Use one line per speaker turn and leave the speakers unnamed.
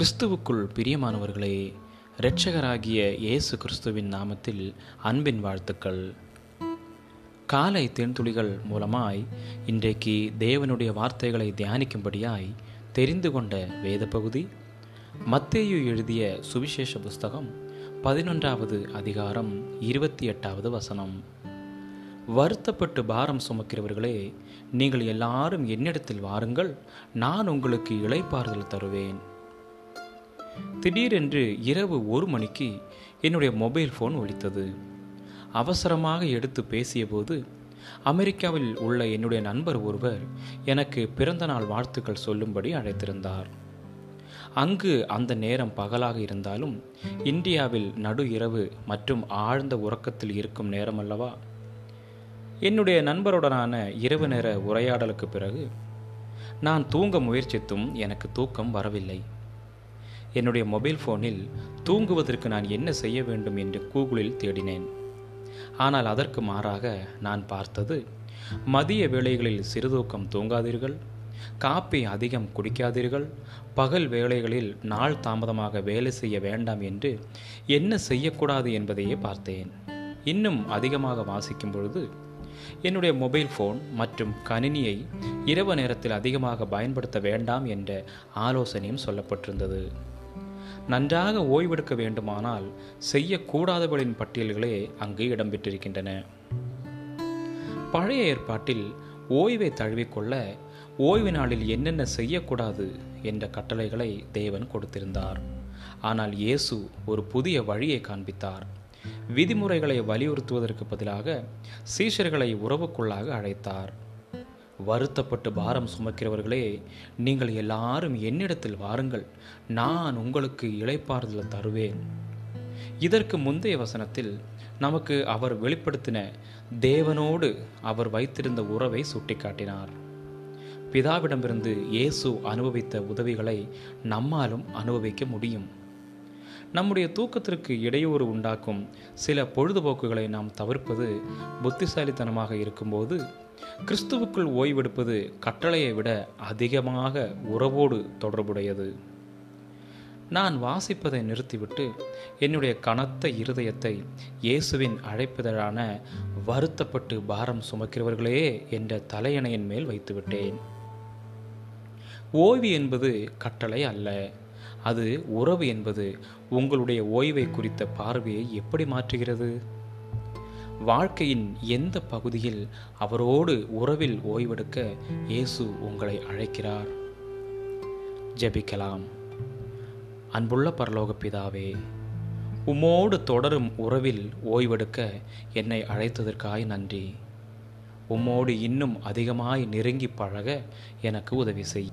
கிறிஸ்துவுக்குள் பிரியமானவர்களே இரட்சகராகிய இயேசு கிறிஸ்துவின் நாமத்தில் அன்பின் வாழ்த்துக்கள். காலை தேன்துளிகள் மூலமாய் இன்றைக்கு தேவனுடைய வார்த்தைகளை தியானிக்கும்படியாய் தெரிந்து கொண்ட வேத பகுதி மத்தேயு எழுதிய சுவிசேஷ புஸ்தகம் பதினொன்றாவது அதிகாரம் இருபத்தி எட்டாவது வசனம். வருத்தப்பட்டு பாரம் சுமக்கிறவர்களே நீங்கள் எல்லாரும் என்னிடத்தில் வாருங்கள் நான் உங்களுக்கு இளைப்பாறுதல் தருவேன். திடீரென்று இரவு ஒரு மணிக்கு என்னுடைய மொபைல் ஃபோன் ஒழித்தது அவசரமாக எடுத்து பேசியபோது அமெரிக்காவில் உள்ள என்னுடைய நண்பர் ஒருவர் எனக்கு பிறந்த நாள் வாழ்த்துக்கள் சொல்லும்படி அழைத்திருந்தார். அங்கு அந்த நேரம் பகலாக இருந்தாலும் இந்தியாவில் நடு இரவு மற்றும் ஆழ்ந்த உறக்கத்தில் இருக்கும் நேரம் அல்லவா என்னுடைய நண்பருடனான இரவு நேர உரையாடலுக்கு பிறகு நான் தூங்க முயற்சித்தும் எனக்கு தூக்கம் வரவில்லை. என்னுடைய மொபைல் ஃபோனில் தூங்குவதற்கு நான் என்ன செய்ய வேண்டும் என்று கூகுளில் தேடினேன். ஆனால் அதற்கு மாறாக நான் பார்த்தது மதிய வேளைகளில் சிறுதூக்கம் தூங்காதீர்கள் காப்பி அதிகம் குடிக்காதீர்கள் பகல் வேளைகளில் நாள் தாமதமாக வேலை செய்ய வேண்டாம் என்று என்ன செய்யக்கூடாது என்பதையே பார்த்தேன். இன்னும் அதிகமாக வாசிக்கும் பொழுது என்னுடைய மொபைல் ஃபோன் மற்றும் கணினியை இரவு நேரத்தில் அதிகமாக பயன்படுத்த வேண்டாம் என்ற ஆலோசனையும் சொல்லப்பட்டிருந்தது. நன்றாக ஓய்வெடுக்க வேண்டுமானால் செய்யக்கூடாதவர்களின் பட்டியல்களே அங்கு இடம்பெற்றிருக்கின்றன. பழைய ஏற்பாட்டில் ஓய்வை தழுவிக்கொள்ள ஓய்வு நாளில் என்னென்ன செய்யக்கூடாது என்ற கட்டளைகளை தேவன் கொடுத்திருந்தார். ஆனால் இயேசு ஒரு புதிய வழியை காண்பித்தார். விதிமுறைகளை வலியுறுத்துவதற்கு பதிலாக சீஷர்களை உறவுக்குள்ளாக அழைத்தார். வருத்தப்பட்டு பாரம் சுமக்கிறவர்களே நீங்கள் எல்லாரும் என்னிடத்தில் வாருங்கள். நான் உங்களுக்கு இளைப்பாறுதல் தருவேன். இதற்கு முந்தைய வசனத்தில் நமக்கு அவர் வெளிப்படுத்தின தேவனோடு அவர் வைத்திருந்த உறவை சுட்டிக்காட்டினார். பிதாவிடமிருந்து இயேசு அனுபவித்த உதவிகளை நம்மாலும் அனுபவிக்க முடியும். நம்முடைய தூக்கத்திற்கு இடையூறு உண்டாக்கும் சில பொழுதுபோக்குகளை நாம் தவிர்ப்பது புத்திசாலித்தனமாக இருக்கும்போது கிறிஸ்துவுக்குள் ஓய்வெடுப்பது கட்டளையை விட அதிகமாக உறவோடு தொடர்புடையது. நான் வாசிப்பதை நிறுத்திவிட்டு என்னுடைய கனத்த இருதயத்தை இயேசுவின் அழைப்பிதழான வருத்தப்பட்டு பாரம் சுமக்கிறவர்களே என்ற தலையணையின் மேல் வைத்துவிட்டேன். ஓய்வு என்பது கட்டளை அல்ல. அது உறவு என்பது உங்களுடைய ஓய்வை குறித்த பார்வையை எப்படி மாற்றுகிறது? வாழ்க்கையின் எந்த பகுதியில் அவரோடு உறவில் ஓய்வெடுக்க இயேசு உங்களை அழைக்கிறார்? ஜெபிக்கலாம். அன்புள்ள பரலோக பிதாவே உம்மோடு தொடரும் உறவில் ஓய்வெடுக்க என்னை அழைத்ததற்காய் நன்றி. உம்மோடு இன்னும் அதிகமாய் நெருங்கி பழக எனக்கு உதவி செய்.